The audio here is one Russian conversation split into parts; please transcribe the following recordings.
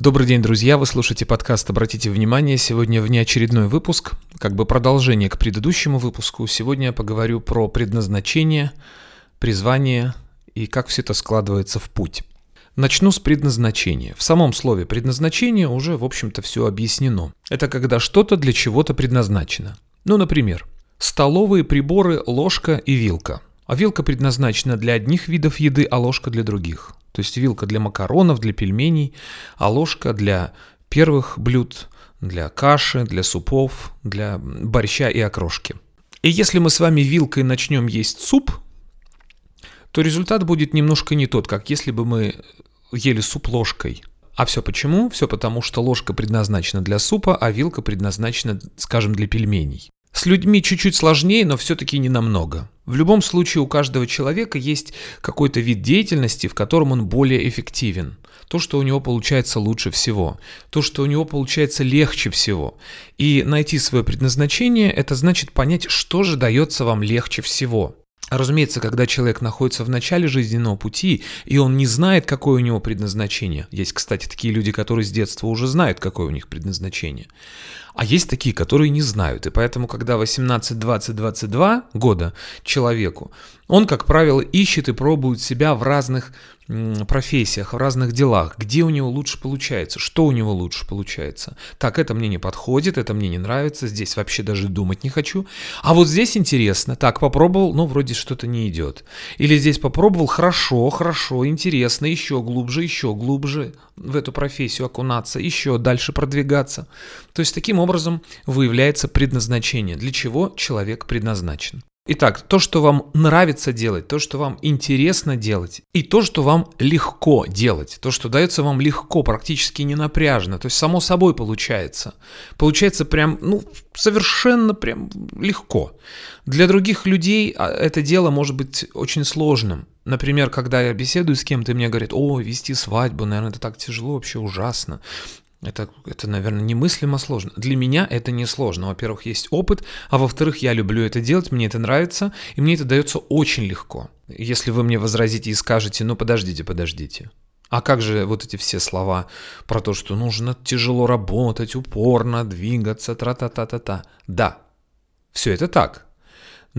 Добрый день, друзья! Вы слушаете подкаст «Обратите внимание». Сегодня внеочередной выпуск, как бы продолжение к предыдущему выпуску. Сегодня я поговорю про предназначение, призвание и как все это складывается в путь. Начну с предназначения. В самом слове предназначение уже, в общем-то, все объяснено. Это когда что-то для чего-то предназначено. Ну, например, столовые приборы, ложка и вилка. А вилка предназначена для одних видов еды, а ложка для других. То есть вилка для макаронов, для пельменей, а ложка для первых блюд, для каши, для супов, для борща и окрошки. И если мы с вами вилкой начнем есть суп, то результат будет немножко не тот, как если бы мы ели суп ложкой. А все почему? Все потому, что ложка предназначена для супа, а вилка предназначена, скажем, для пельменей. С людьми чуть-чуть сложнее, но все-таки не намного. В любом случае у каждого человека есть какой-то вид деятельности, в котором он более эффективен. То, что у него получается лучше всего. То, что у него получается легче всего. И найти свое предназначение – это значит понять, что же дается вам легче всего. Разумеется, когда человек находится в начале жизненного пути, и он не знает, какое у него предназначение. Есть, кстати, такие люди, которые с детства уже знают, какое у них предназначение. А есть такие, которые не знают. И поэтому, когда 18, 20, 22 года человеку, он, как правило, ищет и пробует себя в разных профессиях, в разных делах, где у него лучше получается, что у него лучше получается. Так, это мне не подходит, это мне не нравится, здесь вообще даже думать не хочу. А вот здесь интересно, так, попробовал, но вроде что-то не идет. Или здесь попробовал, хорошо, хорошо, интересно, еще глубже, еще глубже в эту профессию окунаться, еще дальше продвигаться. То есть таким образом выявляется предназначение, для чего человек предназначен. Итак, то, что вам нравится делать, то, что вам интересно делать, и то, что вам легко делать, то, что дается вам легко, практически не напряжно, то есть само собой получается. Получается прям, ну, совершенно прям легко. Для других людей а, это дело может быть очень сложным. Например, когда я беседую с кем-то, и мне говорят, о, вести свадьбу, наверное, это так тяжело, вообще ужасно. Это, это, наверное, немыслимо сложно. Для меня это не сложно. Во-первых, есть опыт, а во-вторых, я люблю это делать, мне это нравится, и мне это дается очень легко. Если вы мне возразите и скажете, ну подождите, подождите. А как же вот эти все слова про то, что нужно тяжело работать, упорно двигаться, тра-та-та-та-та. Да, все это так.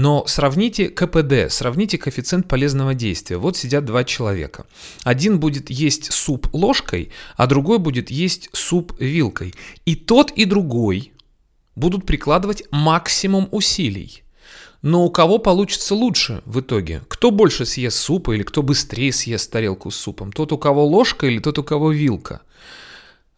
Но сравните КПД, сравните коэффициент полезного действия. Вот сидят два человека. Один будет есть суп ложкой, а другой будет есть суп вилкой. И тот, и другой будут прикладывать максимум усилий. Но у кого получится лучше в итоге? Кто больше съест супа или кто быстрее съест тарелку с супом? Тот, у кого ложка или тот, у кого вилка?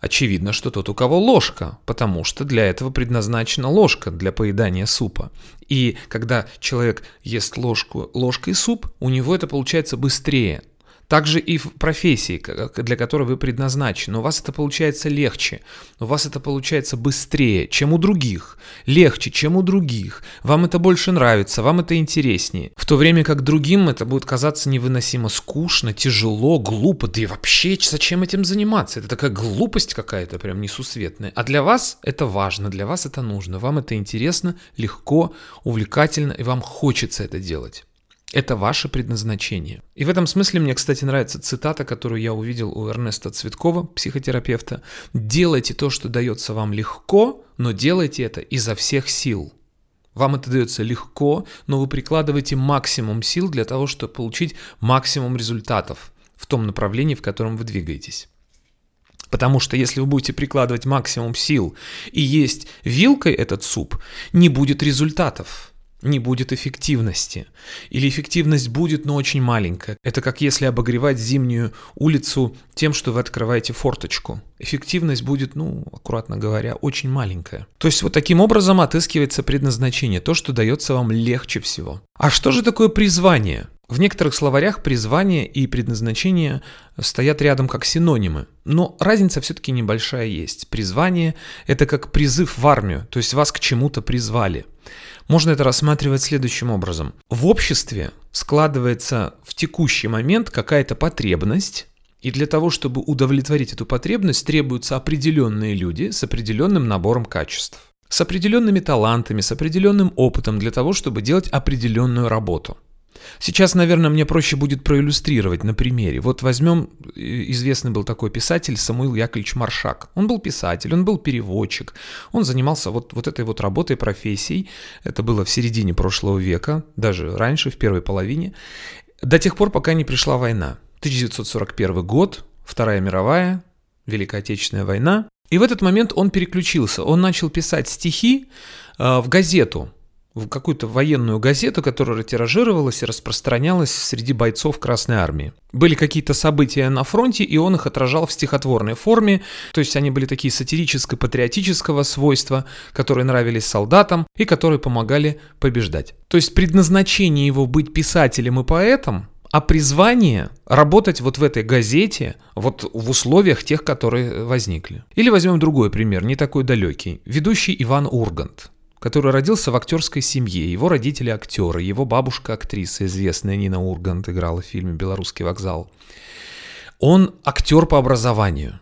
Очевидно, что тот, у кого ложка, потому что для этого предназначена ложка для поедания супа. И когда человек ест ложку, ложкой суп, у него это получается быстрее. Также и в профессии, для которой вы предназначены. У вас это получается легче, у вас это получается быстрее, чем у других. Легче, чем у других. Вам это больше нравится, вам это интереснее. В то время как другим это будет казаться невыносимо скучно, тяжело, глупо. Да и вообще, зачем этим заниматься? Это такая глупость какая-то прям несусветная. А для вас это важно, для вас это нужно. Вам это интересно, легко, увлекательно, и вам хочется это делать. Это ваше предназначение. И в этом смысле мне, кстати, нравится цитата, которую я увидел у Эрнеста Цветкова, психотерапевта. «Делайте то, что дается вам легко, но делайте это изо всех сил». Вам это дается легко, но вы прикладываете максимум сил для того, чтобы получить максимум результатов в том направлении, в котором вы двигаетесь. Потому что если вы будете прикладывать максимум сил и есть вилкой этот суп, не будет результатов – не будет эффективности. Или эффективность будет, но очень маленькая. Это как если обогревать зимнюю улицу тем, что вы открываете форточку. Эффективность будет, ну, аккуратно говоря, очень маленькая. То есть вот таким образом отыскивается предназначение, то, что дается вам легче всего. А что же такое призвание? В некоторых словарях призвание и предназначение стоят рядом как синонимы, но разница все-таки небольшая есть. Призвание – это как призыв в армию, то есть вас к чему-то призвали. Можно это рассматривать следующим образом. В обществе складывается в текущий момент какая-то потребность, и для того, чтобы удовлетворить эту потребность, требуются определенные люди с определенным набором качеств, с определенными талантами, с определенным опытом для того, чтобы делать определенную работу – Сейчас, наверное, мне проще будет проиллюстрировать на примере. Вот возьмем, э, известный был такой писатель Самуил Яковлевич Маршак. Он был писатель, он был переводчик, он занимался вот, вот этой вот работой, профессией. Это было в середине прошлого века, даже раньше, в первой половине. До тех пор, пока не пришла война. 1941 год, Вторая мировая, Великая Отечественная война. И в этот момент он переключился. Он начал писать стихи э, в газету, в какую-то военную газету, которая тиражировалась и распространялась среди бойцов Красной Армии. Были какие-то события на фронте, и он их отражал в стихотворной форме, то есть они были такие сатирическо-патриотического свойства, которые нравились солдатам и которые помогали побеждать. То есть предназначение его быть писателем и поэтом а призвание работать вот в этой газете, вот в условиях тех, которые возникли. Или возьмем другой пример, не такой далекий. Ведущий Иван Ургант который родился в актерской семье. Его родители актеры, его бабушка актриса, известная Нина Ургант, играла в фильме «Белорусский вокзал». Он актер по образованию.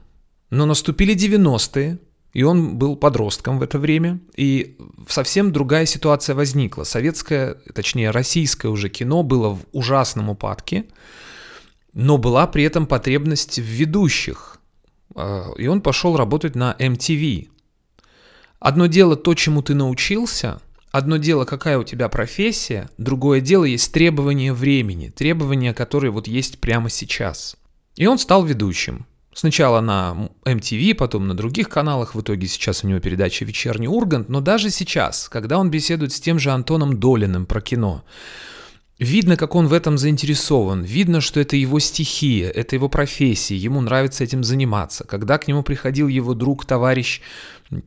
Но наступили 90-е, и он был подростком в это время, и совсем другая ситуация возникла. Советское, точнее российское уже кино было в ужасном упадке, но была при этом потребность в ведущих. А, и он пошел работать на MTV. Одно дело то, чему ты научился, одно дело, какая у тебя профессия, другое дело есть требования времени, требования, которые вот есть прямо сейчас. И он стал ведущим. Сначала на MTV, потом на других каналах, в итоге сейчас у него передача «Вечерний Ургант», но даже сейчас, когда он беседует с тем же Антоном Долиным про кино, Видно, как он в этом заинтересован, видно, что это его стихия, это его профессия, ему нравится этим заниматься. Когда к нему приходил его друг, товарищ,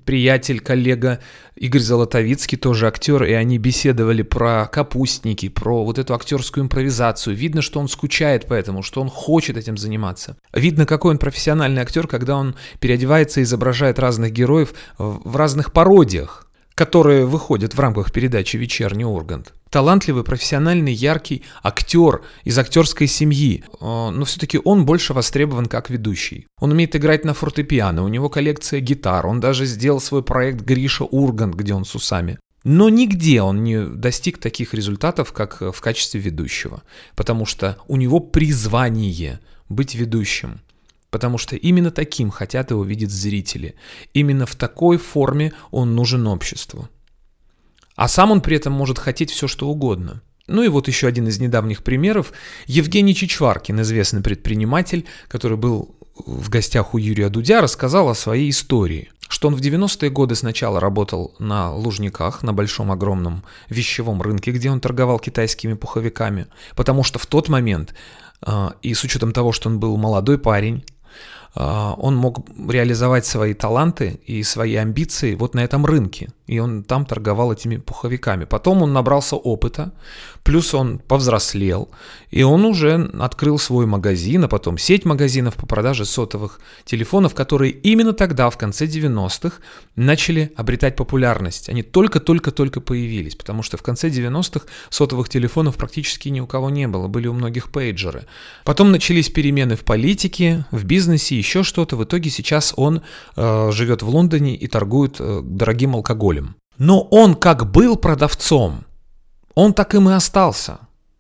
приятель, коллега Игорь Золотовицкий, тоже актер, и они беседовали про капустники, про вот эту актерскую импровизацию. Видно, что он скучает по этому, что он хочет этим заниматься. Видно, какой он профессиональный актер, когда он переодевается и изображает разных героев в разных пародиях которые выходят в рамках передачи «Вечерний Ургант». Талантливый, профессиональный, яркий актер из актерской семьи, э, но все-таки он больше востребован как ведущий. Он умеет играть на фортепиано, у него коллекция гитар, он даже сделал свой проект «Гриша Ургант», где он с усами. Но нигде он не достиг таких результатов, как в качестве ведущего, потому что у него призвание быть ведущим потому что именно таким хотят его видеть зрители. Именно в такой форме он нужен обществу. А сам он при этом может хотеть все, что угодно. Ну и вот еще один из недавних примеров. Евгений Чичваркин, известный предприниматель, который был в гостях у Юрия Дудя, рассказал о своей истории. Что он в 90-е годы сначала работал на Лужниках, на большом огромном вещевом рынке, где он торговал китайскими пуховиками, потому что в тот момент, а, и с учетом того, что он был молодой парень, он мог реализовать свои таланты и свои амбиции вот на этом рынке. И он там торговал этими пуховиками. Потом он набрался опыта, плюс он повзрослел, и он уже открыл свой магазин, а потом сеть магазинов по продаже сотовых телефонов, которые именно тогда, в конце 90-х, начали обретать популярность. Они только-только-только появились, потому что в конце 90-х сотовых телефонов практически ни у кого не было, были у многих пейджеры. Потом начались перемены в политике, в бизнесе, еще что-то. В итоге сейчас он э, живет в Лондоне и торгует э, дорогим алкоголем. Но он как был продавцом, он так им и остался.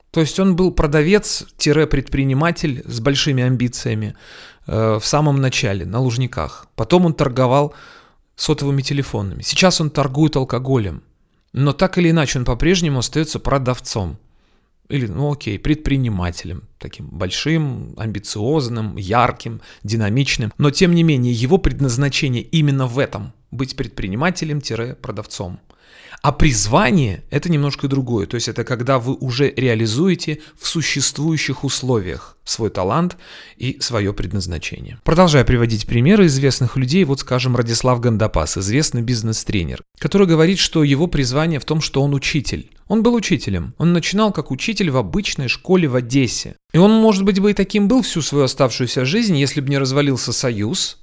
То есть он был продавец-предприниматель с большими амбициями э, в самом начале, на Лужниках. Потом он торговал сотовыми телефонами. Сейчас он торгует алкоголем. Но так или иначе он по-прежнему остается продавцом или, ну окей, предпринимателем, таким большим, амбициозным, ярким, динамичным, но тем не менее его предназначение именно в этом – быть предпринимателем-продавцом. А призвание – это немножко другое. То есть это когда вы уже реализуете в существующих условиях свой талант и свое предназначение. Продолжая приводить примеры известных людей, вот скажем Радислав Гандапас, известный бизнес-тренер, который говорит, что его призвание в том, что он учитель. Он был учителем. Он начинал как учитель в обычной школе в Одессе. И он, может быть, бы и таким был всю свою оставшуюся жизнь, если бы не развалился союз,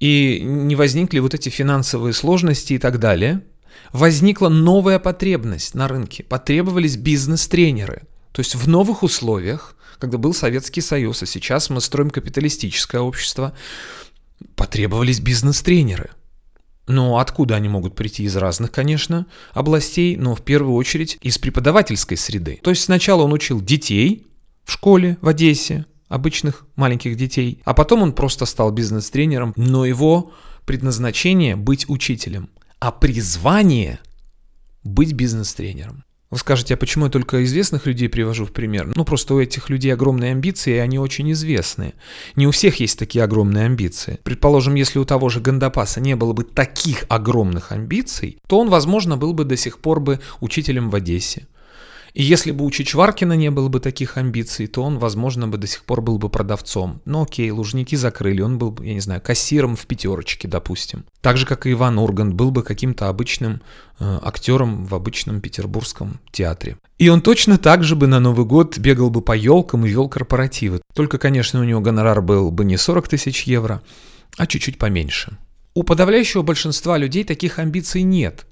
и не возникли вот эти финансовые сложности и так далее – возникла новая потребность на рынке. Потребовались бизнес-тренеры. То есть в новых условиях, когда был Советский Союз, а сейчас мы строим капиталистическое общество, потребовались бизнес-тренеры. Но откуда они могут прийти? Из разных, конечно, областей, но в первую очередь из преподавательской среды. То есть сначала он учил детей в школе в Одессе, обычных маленьких детей, а потом он просто стал бизнес-тренером, но его предназначение быть учителем, а призвание быть бизнес-тренером. Вы скажете, а почему я только известных людей привожу в пример? Ну, просто у этих людей огромные амбиции, и они очень известные. Не у всех есть такие огромные амбиции. Предположим, если у того же Гандапаса не было бы таких огромных амбиций, то он, возможно, был бы до сих пор бы учителем в Одессе. И если бы у Чичваркина не было бы таких амбиций, то он, возможно, бы до сих пор был бы продавцом. Но окей, Лужники закрыли, он был, я не знаю, кассиром в пятерочке, допустим. Так же, как и Иван Ургант, был бы каким-то обычным э, актером в обычном петербургском театре. И он точно так же бы на Новый год бегал бы по елкам и вел корпоративы. Только, конечно, у него гонорар был бы не 40 тысяч евро, а чуть-чуть поменьше. У подавляющего большинства людей таких амбиций нет.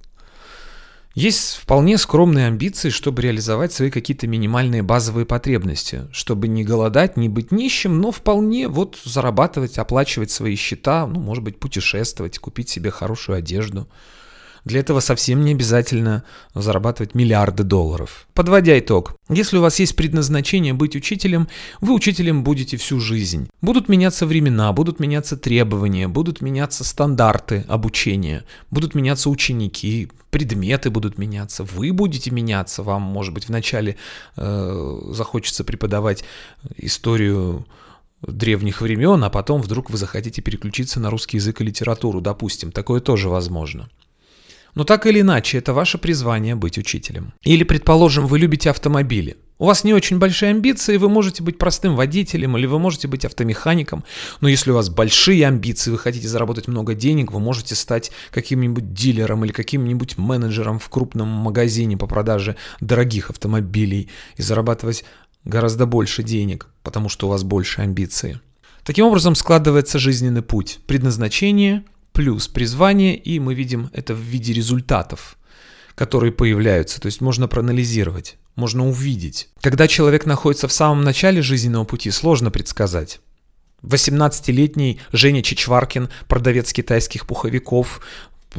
Есть вполне скромные амбиции, чтобы реализовать свои какие-то минимальные базовые потребности, чтобы не голодать, не быть нищим, но вполне вот зарабатывать, оплачивать свои счета, ну, может быть, путешествовать, купить себе хорошую одежду – для этого совсем не обязательно зарабатывать миллиарды долларов. Подводя итог, если у вас есть предназначение быть учителем, вы учителем будете всю жизнь. Будут меняться времена, будут меняться требования, будут меняться стандарты обучения, будут меняться ученики, предметы будут меняться, вы будете меняться, вам, может быть, вначале э, захочется преподавать историю древних времен, а потом вдруг вы захотите переключиться на русский язык и литературу, допустим, такое тоже возможно. Но так или иначе, это ваше призвание быть учителем. Или, предположим, вы любите автомобили. У вас не очень большие амбиции, вы можете быть простым водителем или вы можете быть автомехаником, но если у вас большие амбиции, вы хотите заработать много денег, вы можете стать каким-нибудь дилером или каким-нибудь менеджером в крупном магазине по продаже дорогих автомобилей и зарабатывать гораздо больше денег, потому что у вас больше амбиции. Таким образом складывается жизненный путь. Предназначение, плюс призвание, и мы видим это в виде результатов, которые появляются. То есть можно проанализировать, можно увидеть. Когда человек находится в самом начале жизненного пути, сложно предсказать. 18-летний Женя Чичваркин, продавец китайских пуховиков,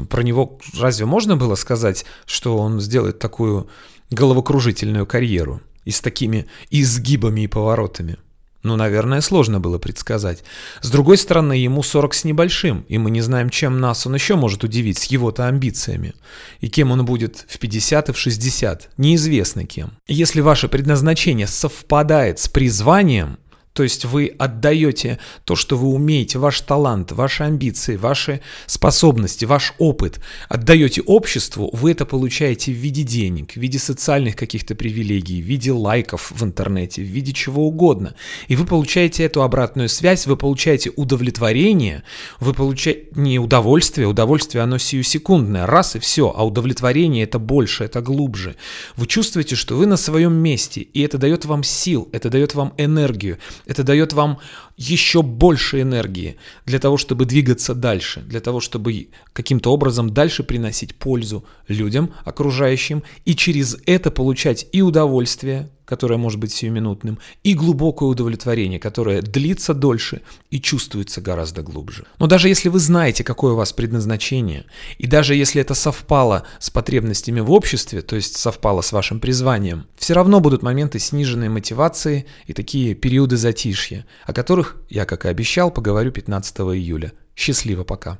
про него разве можно было сказать, что он сделает такую головокружительную карьеру и с такими изгибами и поворотами? Ну, наверное, сложно было предсказать. С другой стороны, ему 40 с небольшим, и мы не знаем, чем нас он еще может удивить с его-то амбициями. И кем он будет в 50 и в 60, неизвестно кем. Если ваше предназначение совпадает с призванием, то есть вы отдаете то, что вы умеете, ваш талант, ваши амбиции, ваши способности, ваш опыт, отдаете обществу, вы это получаете в виде денег, в виде социальных каких-то привилегий, в виде лайков в интернете, в виде чего угодно. И вы получаете эту обратную связь, вы получаете удовлетворение, вы получаете не удовольствие, удовольствие оно сиюсекундное, раз и все, а удовлетворение это больше, это глубже. Вы чувствуете, что вы на своем месте, и это дает вам сил, это дает вам энергию, это дает вам еще больше энергии для того, чтобы двигаться дальше, для того, чтобы каким-то образом дальше приносить пользу людям, окружающим, и через это получать и удовольствие, которое может быть сиюминутным, и глубокое удовлетворение, которое длится дольше и чувствуется гораздо глубже. Но даже если вы знаете, какое у вас предназначение, и даже если это совпало с потребностями в обществе, то есть совпало с вашим призванием, все равно будут моменты сниженной мотивации и такие периоды затишья, о которых я, как и обещал, поговорю 15 июля. Счастливо пока.